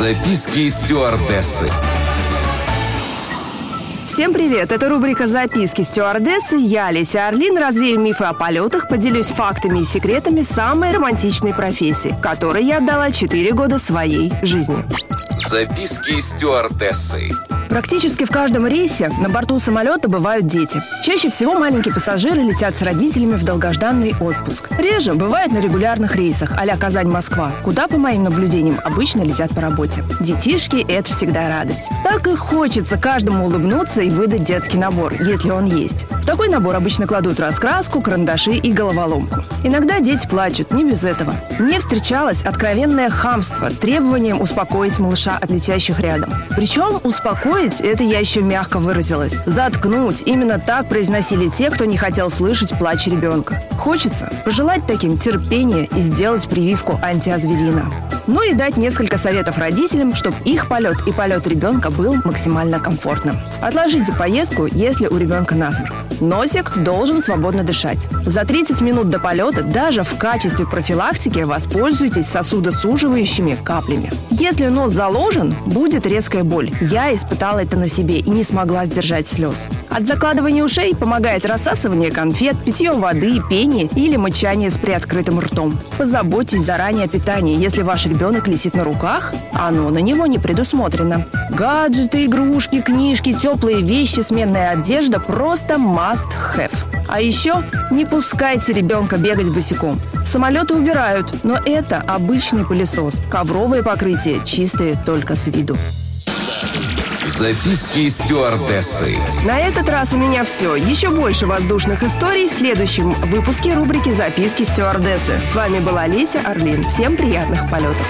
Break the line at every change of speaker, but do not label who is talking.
Записки стюардессы.
Всем привет! Это рубрика «Записки стюардессы». Я, Леся Орлин, развею мифы о полетах, поделюсь фактами и секретами самой романтичной профессии, которой я отдала 4 года своей жизни.
Записки стюардессы.
Практически в каждом рейсе на борту самолета бывают дети. Чаще всего маленькие пассажиры летят с родителями в долгожданный отпуск. Реже бывает на регулярных рейсах а Казань-Москва, куда, по моим наблюдениям, обычно летят по работе. Детишки – это всегда радость. Так и хочется каждому улыбнуться и выдать детский набор, если он есть. Такой набор обычно кладут раскраску, карандаши и головоломку. Иногда дети плачут, не без этого. Мне встречалось откровенное хамство требованием успокоить малыша от летящих рядом. Причем Успокоить – это я еще мягко выразилась. Заткнуть – именно так произносили те, кто не хотел слышать плач ребенка. Хочется пожелать таким терпения и сделать прививку антиазвелина. Ну и дать несколько советов родителям, чтобы их полет и полет ребенка был максимально комфортным. Отложите поездку, если у ребенка насморк. Носик должен свободно дышать. За 30 минут до полета даже в качестве профилактики воспользуйтесь сосудосуживающими каплями. Если нос заложен, будет резкая боль. Я испытала это на себе и не смогла сдержать слез. От закладывания ушей помогает рассасывание конфет, питье воды, пение или мычание с приоткрытым ртом. Позаботьтесь заранее о питании, если ваш ребенок летит на руках, оно на него не предусмотрено. Гаджеты, игрушки, книжки, теплые вещи, сменная одежда – просто must have. А еще не пускайте ребенка бегать босиком. Самолеты убирают, но это обычный пылесос. Ковровые покрытия чистые только с виду.
Записки стюардессы.
На этот раз у меня все. Еще больше воздушных историй в следующем выпуске рубрики «Записки стюардессы». С вами была Леся Орлин. Всем приятных полетов.